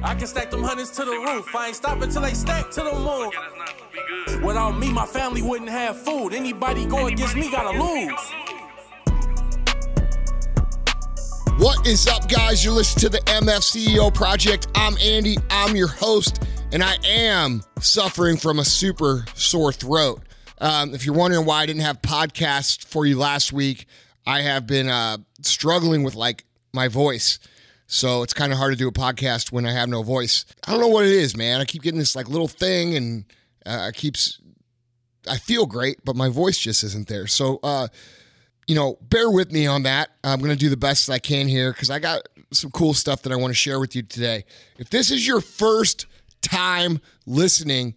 I can stack them hundreds to the roof. I ain't stopping till they stack to the moon. Without me, my family wouldn't have food. Anybody go against me gotta lose. What is up, guys? You're listening to the MF CEO Project. I'm Andy, I'm your host, and I am suffering from a super sore throat. Um, if you're wondering why I didn't have podcasts for you last week, I have been uh, struggling with like my voice. So it's kind of hard to do a podcast when I have no voice. I don't know what it is, man. I keep getting this like little thing and uh, keeps, I feel great, but my voice just isn't there. So, uh, you know, bear with me on that. I'm going to do the best I can here because I got some cool stuff that I want to share with you today. If this is your first time listening,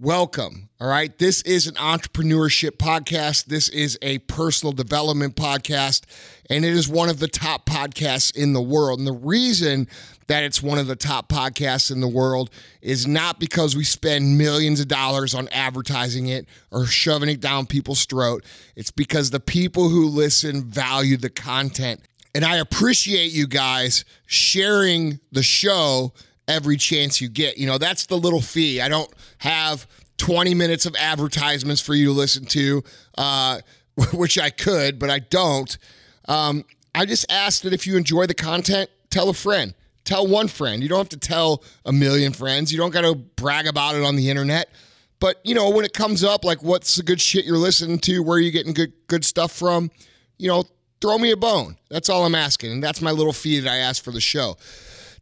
welcome. All right. This is an entrepreneurship podcast. This is a personal development podcast, and it is one of the top podcasts in the world. And the reason that it's one of the top podcasts in the world is not because we spend millions of dollars on advertising it or shoving it down people's throat. It's because the people who listen value the content. And I appreciate you guys sharing the show every chance you get. You know, that's the little fee. I don't have 20 minutes of advertisements for you to listen to, uh, which I could, but I don't. Um, I just ask that if you enjoy the content, tell a friend. Tell one friend. You don't have to tell a million friends. You don't got to brag about it on the internet. But you know, when it comes up, like what's the good shit you're listening to, where are you getting good good stuff from, you know, throw me a bone. That's all I'm asking, and that's my little fee that I ask for the show.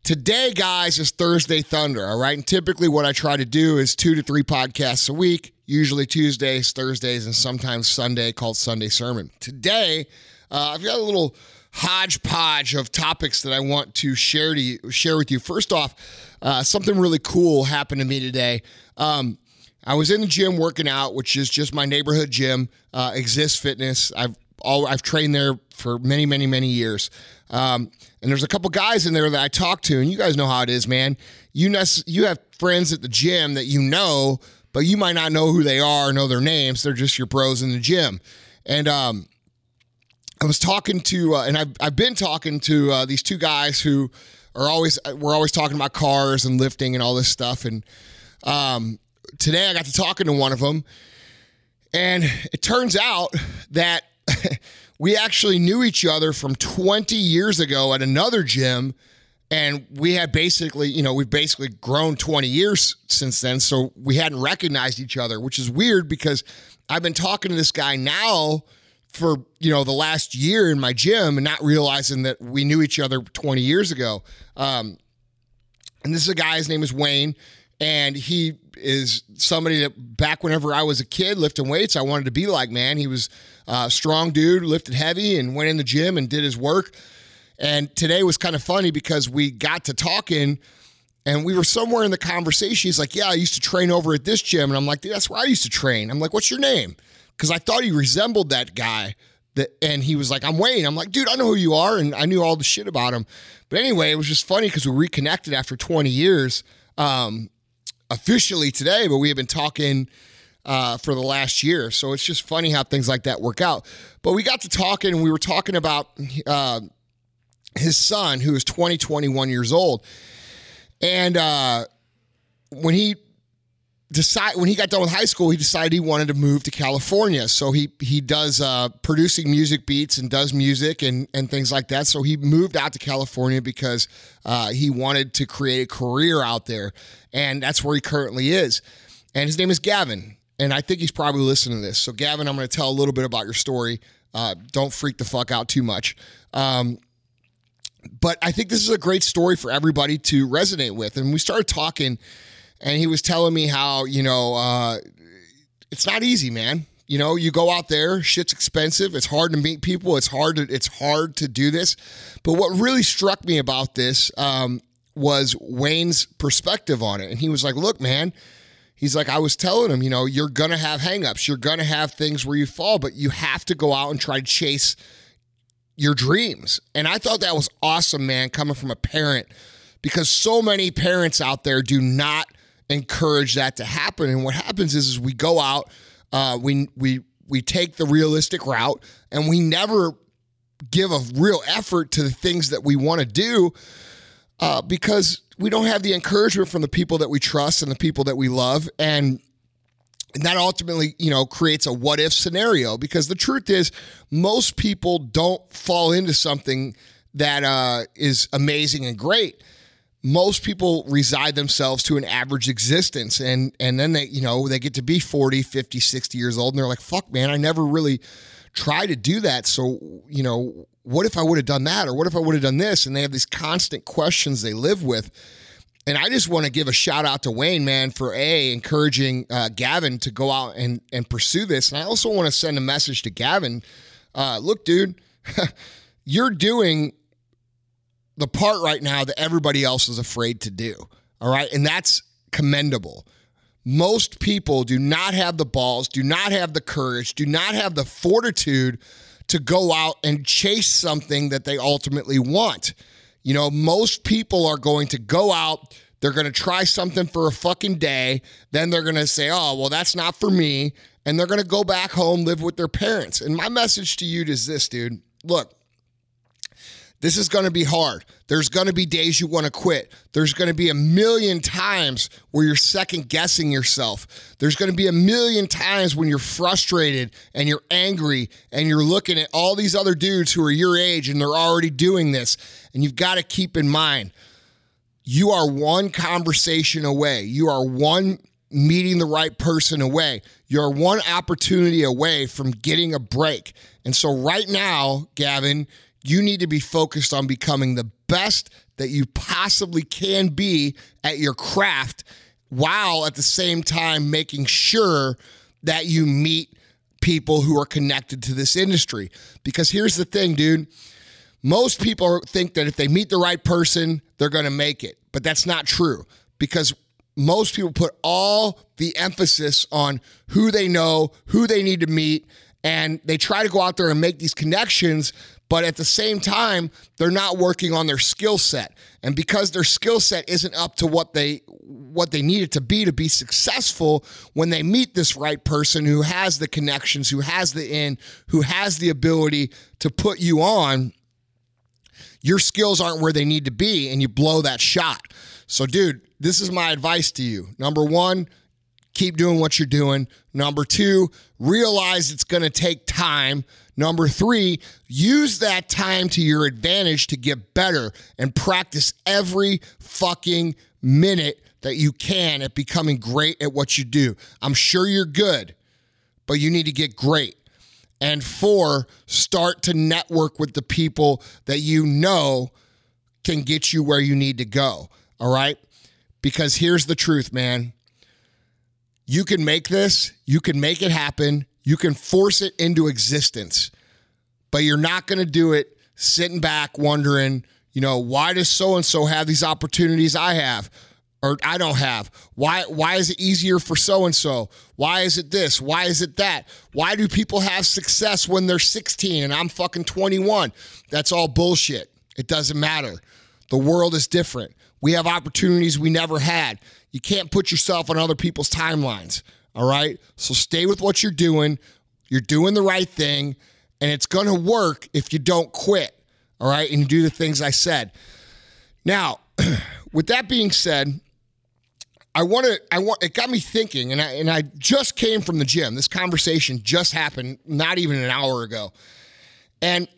Today, guys, is Thursday Thunder, all right? And typically, what I try to do is two to three podcasts a week, usually Tuesdays, Thursdays, and sometimes Sunday called Sunday Sermon. Today, uh, I've got a little hodgepodge of topics that I want to share to you, share with you. First off, uh, something really cool happened to me today. Um, I was in the gym working out, which is just my neighborhood gym, uh, Exist Fitness. I've all I've trained there for many, many, many years. Um, and there's a couple guys in there that I talk to, and you guys know how it is, man. You you have friends at the gym that you know, but you might not know who they are, know their names. They're just your bros in the gym. And um, I was talking to, uh, and I've, I've been talking to uh, these two guys who are always, we're always talking about cars and lifting and all this stuff. And um, today I got to talking to one of them, and it turns out that we actually knew each other from 20 years ago at another gym. And we had basically, you know, we've basically grown 20 years since then. So we hadn't recognized each other, which is weird because I've been talking to this guy now for you know the last year in my gym and not realizing that we knew each other 20 years ago um, and this is a guy his name is wayne and he is somebody that back whenever i was a kid lifting weights i wanted to be like man he was a strong dude lifted heavy and went in the gym and did his work and today was kind of funny because we got to talking and we were somewhere in the conversation he's like yeah i used to train over at this gym and i'm like that's where i used to train i'm like what's your name because I thought he resembled that guy. That, and he was like, I'm Wayne. I'm like, dude, I know who you are. And I knew all the shit about him. But anyway, it was just funny because we reconnected after 20 years um, officially today, but we have been talking uh, for the last year. So it's just funny how things like that work out. But we got to talking and we were talking about uh, his son, who is 20, 21 years old. And uh, when he decide when he got done with high school, he decided he wanted to move to California. So he he does uh, producing music beats and does music and and things like that. So he moved out to California because uh, he wanted to create a career out there, and that's where he currently is. And his name is Gavin, and I think he's probably listening to this. So Gavin, I'm going to tell a little bit about your story. Uh, don't freak the fuck out too much. Um, but I think this is a great story for everybody to resonate with. And we started talking and he was telling me how you know uh, it's not easy, man. You know, you go out there, shit's expensive. It's hard to meet people. It's hard to it's hard to do this. But what really struck me about this um, was Wayne's perspective on it, and he was like, "Look, man." He's like, I was telling him, you know, you're going to have hangups. You're going to have things where you fall, but you have to go out and try to chase your dreams. And I thought that was awesome, man, coming from a parent because so many parents out there do not encourage that to happen. And what happens is, is we go out, uh, we we we take the realistic route, and we never give a real effort to the things that we want to do. Uh, because we don't have the encouragement from the people that we trust and the people that we love. And and that ultimately, you know, creates a what if scenario because the truth is, most people don't fall into something that uh, is amazing and great. Most people reside themselves to an average existence and and then they, you know, they get to be 40, 50, 60 years old and they're like, "Fuck, man, I never really tried to do that." So, you know, what if I would have done that or what if I would have done this? And they have these constant questions they live with and I just want to give a shout out to Wayne, man, for a encouraging uh, Gavin to go out and and pursue this. And I also want to send a message to Gavin. Uh, look, dude, you're doing the part right now that everybody else is afraid to do. All right, and that's commendable. Most people do not have the balls, do not have the courage, do not have the fortitude to go out and chase something that they ultimately want. You know, most people are going to go out, they're going to try something for a fucking day, then they're going to say, oh, well, that's not for me. And they're going to go back home, live with their parents. And my message to you is this, dude. Look, this is going to be hard. There's going to be days you want to quit. There's going to be a million times where you're second guessing yourself. There's going to be a million times when you're frustrated and you're angry and you're looking at all these other dudes who are your age and they're already doing this. And you've got to keep in mind you are one conversation away. You are one meeting the right person away. You're one opportunity away from getting a break. And so, right now, Gavin, you need to be focused on becoming the best that you possibly can be at your craft while at the same time making sure that you meet people who are connected to this industry. Because here's the thing, dude. Most people think that if they meet the right person, they're going to make it. But that's not true because most people put all the emphasis on who they know, who they need to meet, and they try to go out there and make these connections but at the same time they're not working on their skill set. And because their skill set isn't up to what they what they need it to be to be successful when they meet this right person who has the connections who has the in who has the ability to put you on your skills aren't where they need to be and you blow that shot. So dude this is my advice to you. Number 1 keep doing what you're doing. Number 2 realize it's going to take time Number three, use that time to your advantage to get better and practice every fucking minute that you can at becoming great at what you do. I'm sure you're good, but you need to get great. And four, start to network with the people that you know can get you where you need to go. All right? Because here's the truth, man. You can make this, you can make it happen, you can force it into existence, but you're not going to do it sitting back wondering, you know, why does so and so have these opportunities I have? Or I don't have. Why why is it easier for so and so? Why is it this? Why is it that? Why do people have success when they're 16 and I'm fucking 21? That's all bullshit. It doesn't matter. The world is different. We have opportunities we never had. You can't put yourself on other people's timelines. All right. So stay with what you're doing. You're doing the right thing, and it's going to work if you don't quit. All right. And you do the things I said. Now, with that being said, I want to, I want, it got me thinking, and I, and I just came from the gym. This conversation just happened not even an hour ago. And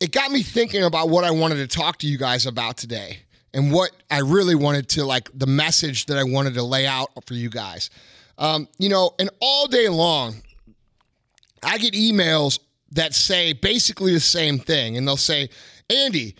it got me thinking about what I wanted to talk to you guys about today and what I really wanted to, like, the message that I wanted to lay out for you guys. Um, you know, and all day long, I get emails that say basically the same thing. And they'll say, Andy,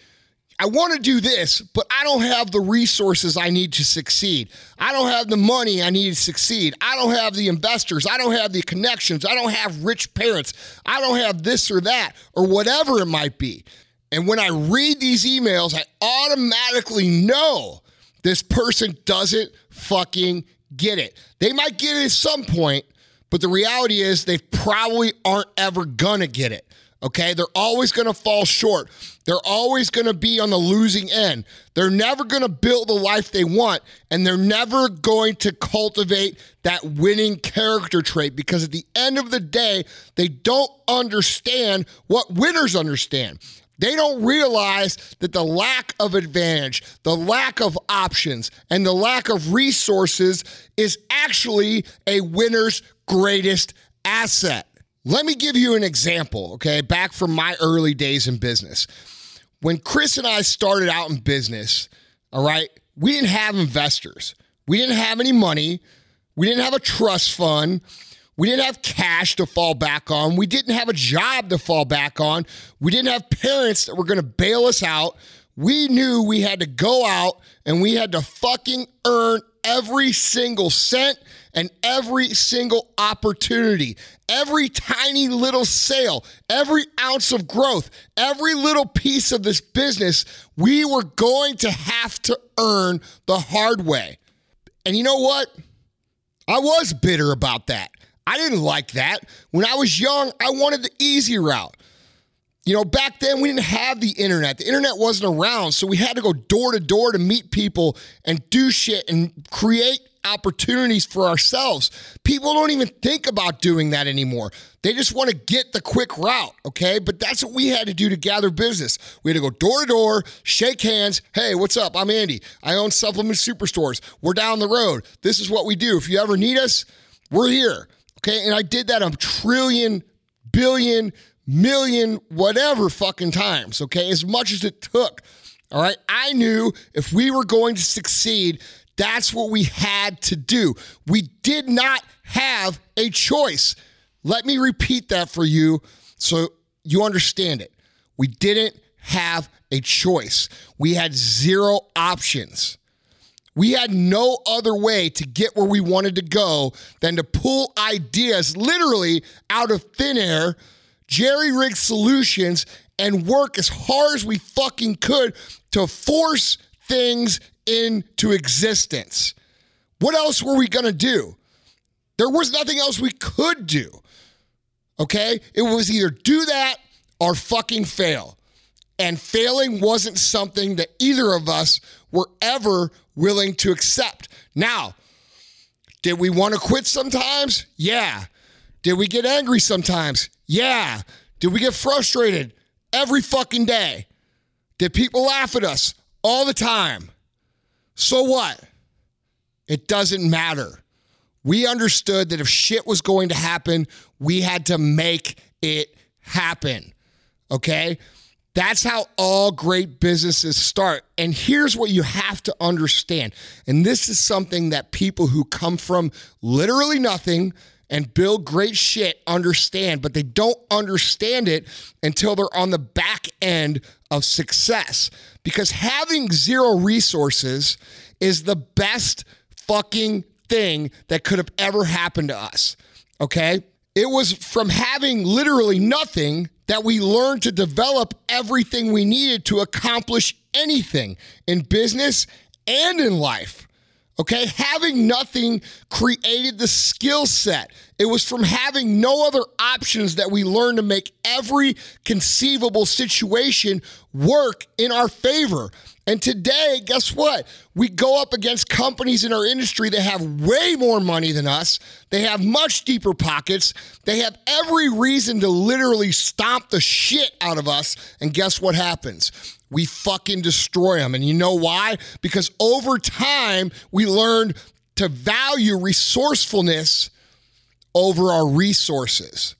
I want to do this, but I don't have the resources I need to succeed. I don't have the money I need to succeed. I don't have the investors. I don't have the connections. I don't have rich parents. I don't have this or that or whatever it might be. And when I read these emails, I automatically know this person doesn't fucking get it. They might get it at some point, but the reality is they probably aren't ever gonna get it. Okay, they're always going to fall short. They're always going to be on the losing end. They're never going to build the life they want, and they're never going to cultivate that winning character trait because at the end of the day, they don't understand what winners understand. They don't realize that the lack of advantage, the lack of options, and the lack of resources is actually a winner's greatest asset. Let me give you an example, okay, back from my early days in business. When Chris and I started out in business, all right, we didn't have investors, we didn't have any money, we didn't have a trust fund. We didn't have cash to fall back on. We didn't have a job to fall back on. We didn't have parents that were going to bail us out. We knew we had to go out and we had to fucking earn every single cent and every single opportunity, every tiny little sale, every ounce of growth, every little piece of this business, we were going to have to earn the hard way. And you know what? I was bitter about that. I didn't like that. When I was young, I wanted the easy route. You know, back then we didn't have the internet. The internet wasn't around, so we had to go door to door to meet people and do shit and create opportunities for ourselves. People don't even think about doing that anymore. They just want to get the quick route, okay? But that's what we had to do to gather business. We had to go door to door, shake hands. Hey, what's up? I'm Andy. I own Supplement Superstores. We're down the road. This is what we do. If you ever need us, we're here. Okay. And I did that a trillion, billion, million, whatever fucking times. Okay. As much as it took. All right. I knew if we were going to succeed, that's what we had to do. We did not have a choice. Let me repeat that for you so you understand it. We didn't have a choice. We had zero options. We had no other way to get where we wanted to go than to pull ideas literally out of thin air, jerry rig solutions, and work as hard as we fucking could to force things into existence. What else were we gonna do? There was nothing else we could do. Okay? It was either do that or fucking fail. And failing wasn't something that either of us were ever willing to accept. Now, did we want to quit sometimes? Yeah. Did we get angry sometimes? Yeah. Did we get frustrated every fucking day? Did people laugh at us all the time? So what? It doesn't matter. We understood that if shit was going to happen, we had to make it happen. Okay? That's how all great businesses start. And here's what you have to understand. And this is something that people who come from literally nothing and build great shit understand, but they don't understand it until they're on the back end of success. Because having zero resources is the best fucking thing that could have ever happened to us. Okay? It was from having literally nothing that we learned to develop everything we needed to accomplish anything in business and in life. Okay, having nothing created the skill set. It was from having no other options that we learned to make every conceivable situation work in our favor. And today, guess what? We go up against companies in our industry that have way more money than us. They have much deeper pockets. They have every reason to literally stomp the shit out of us. And guess what happens? We fucking destroy them. And you know why? Because over time, we learned to value resourcefulness over our resources.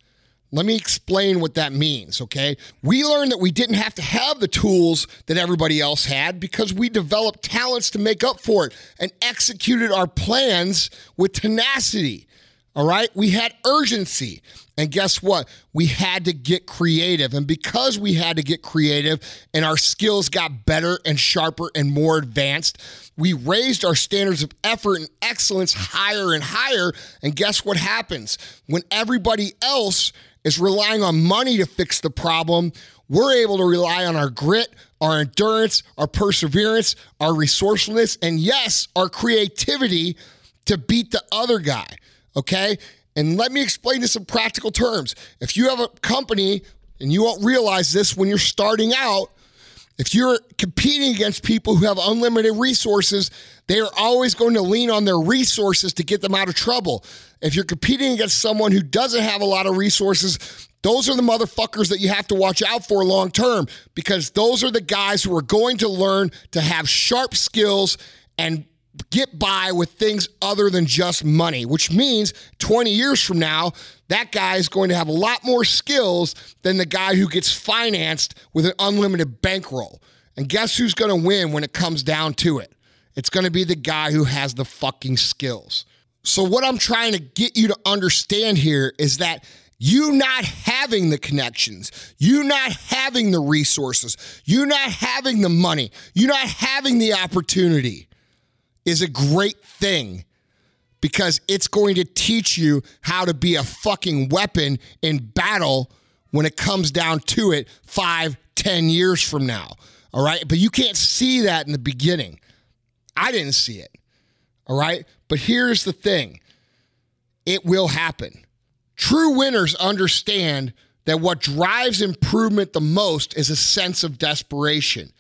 Let me explain what that means, okay? We learned that we didn't have to have the tools that everybody else had because we developed talents to make up for it and executed our plans with tenacity. All right? We had urgency. And guess what? We had to get creative. And because we had to get creative and our skills got better and sharper and more advanced, we raised our standards of effort and excellence higher and higher. And guess what happens? When everybody else is relying on money to fix the problem, we're able to rely on our grit, our endurance, our perseverance, our resourcefulness, and yes, our creativity to beat the other guy. Okay. And let me explain this in practical terms. If you have a company and you won't realize this when you're starting out, if you're competing against people who have unlimited resources, they are always going to lean on their resources to get them out of trouble. If you're competing against someone who doesn't have a lot of resources, Those are the motherfuckers that you have to watch out for long term because those are the guys who are going to learn to have sharp skills and get by with things other than just money, which means 20 years from now, that guy is going to have a lot more skills than the guy who gets financed with an unlimited bankroll. And guess who's going to win when it comes down to it? It's going to be the guy who has the fucking skills. So, what I'm trying to get you to understand here is that you not having the connections, you not having the resources, you not having the money, you not having the opportunity is a great thing because it's going to teach you how to be a fucking weapon in battle when it comes down to it five, ten years from now. All right. But you can't see that in the beginning. I didn't see it. All right. But here's the thing it will happen. True winners understand that what drives improvement the most is a sense of desperation.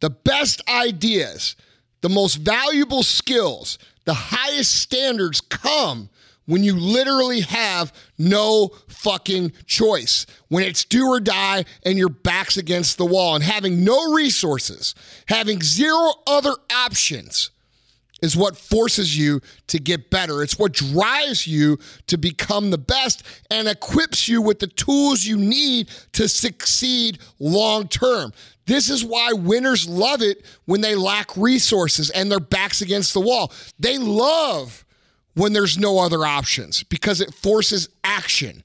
The best ideas, the most valuable skills, the highest standards come when you literally have no fucking choice. When it's do or die and your back's against the wall and having no resources, having zero other options is what forces you to get better. It's what drives you to become the best and equips you with the tools you need to succeed long term. This is why winners love it when they lack resources and their backs against the wall. They love when there's no other options because it forces action.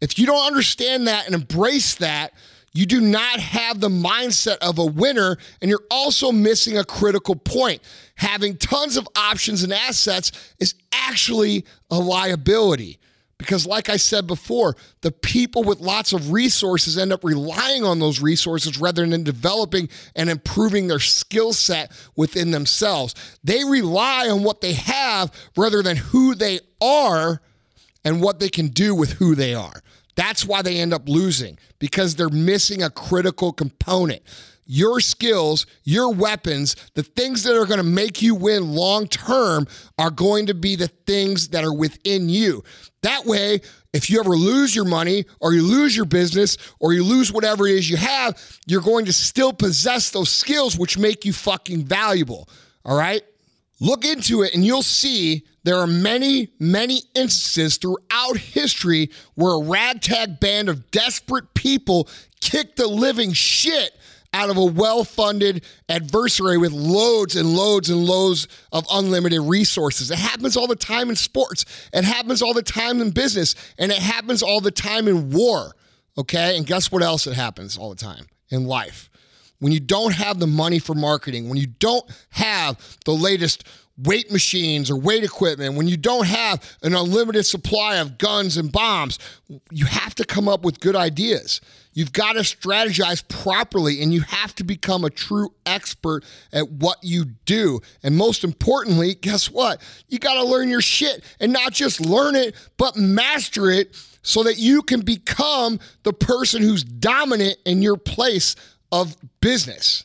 If you don't understand that and embrace that, you do not have the mindset of a winner, and you're also missing a critical point. Having tons of options and assets is actually a liability. Because, like I said before, the people with lots of resources end up relying on those resources rather than developing and improving their skill set within themselves. They rely on what they have rather than who they are and what they can do with who they are. That's why they end up losing because they're missing a critical component. Your skills, your weapons, the things that are going to make you win long term are going to be the things that are within you. That way, if you ever lose your money or you lose your business or you lose whatever it is you have, you're going to still possess those skills which make you fucking valuable. All right? Look into it and you'll see there are many, many instances throughout history where a ragtag band of desperate people kicked the living shit out of a well funded adversary with loads and loads and loads of unlimited resources. It happens all the time in sports, it happens all the time in business, and it happens all the time in war. Okay. And guess what else it happens all the time in life? When you don't have the money for marketing, when you don't have the latest weight machines or weight equipment, when you don't have an unlimited supply of guns and bombs, you have to come up with good ideas. You've got to strategize properly and you have to become a true expert at what you do. And most importantly, guess what? You got to learn your shit and not just learn it, but master it so that you can become the person who's dominant in your place of business.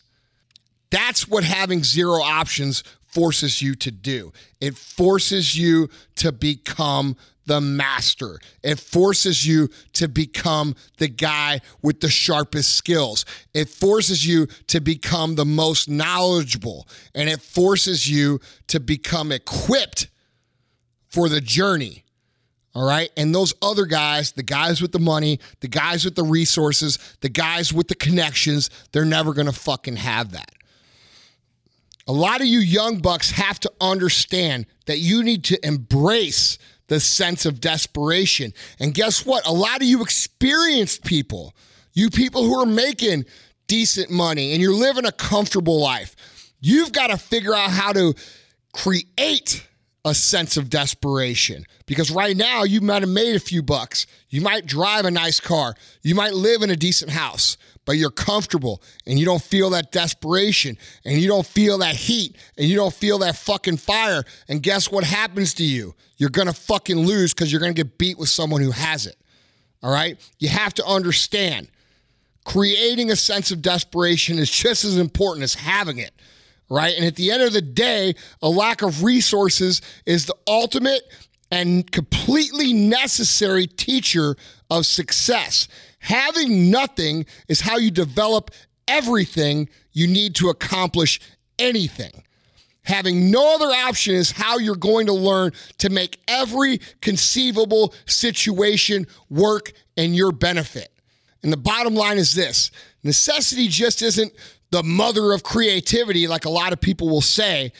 That's what having zero options forces you to do. It forces you to become the master. It forces you to become the guy with the sharpest skills. It forces you to become the most knowledgeable. And it forces you to become equipped for the journey. All right. And those other guys, the guys with the money, the guys with the resources, the guys with the connections, they're never going to fucking have that. A lot of you young bucks have to understand that you need to embrace the sense of desperation. And guess what? A lot of you experienced people, you people who are making decent money and you're living a comfortable life, you've got to figure out how to create a sense of desperation because right now you might have made a few bucks. You might drive a nice car. You might live in a decent house, but you're comfortable and you don't feel that desperation and you don't feel that heat and you don't feel that fucking fire. And guess what happens to you? You're going to fucking lose because you're going to get beat with someone who has it. All right? You have to understand creating a sense of desperation is just as important as having it right? And at the end of the day, a lack of resources is the ultimate and completely necessary teacher of success. Having nothing is how you develop everything you need to accomplish anything. Having no other option is how you're going to learn to make every conceivable situation work in your benefit. And the bottom line is this necessity just isn't the mother of creativity, like a lot of people will say,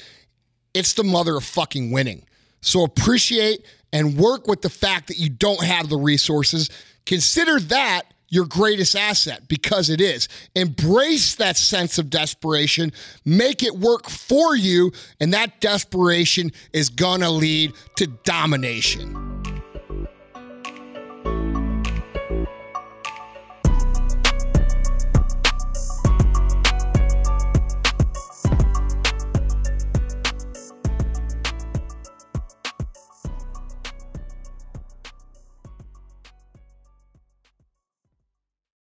it's the mother of fucking winning. So appreciate and work with the fact that you don't have the resources. Consider that your greatest asset because it is. Embrace that sense of desperation, make it work for you, and that desperation is gonna lead to domination.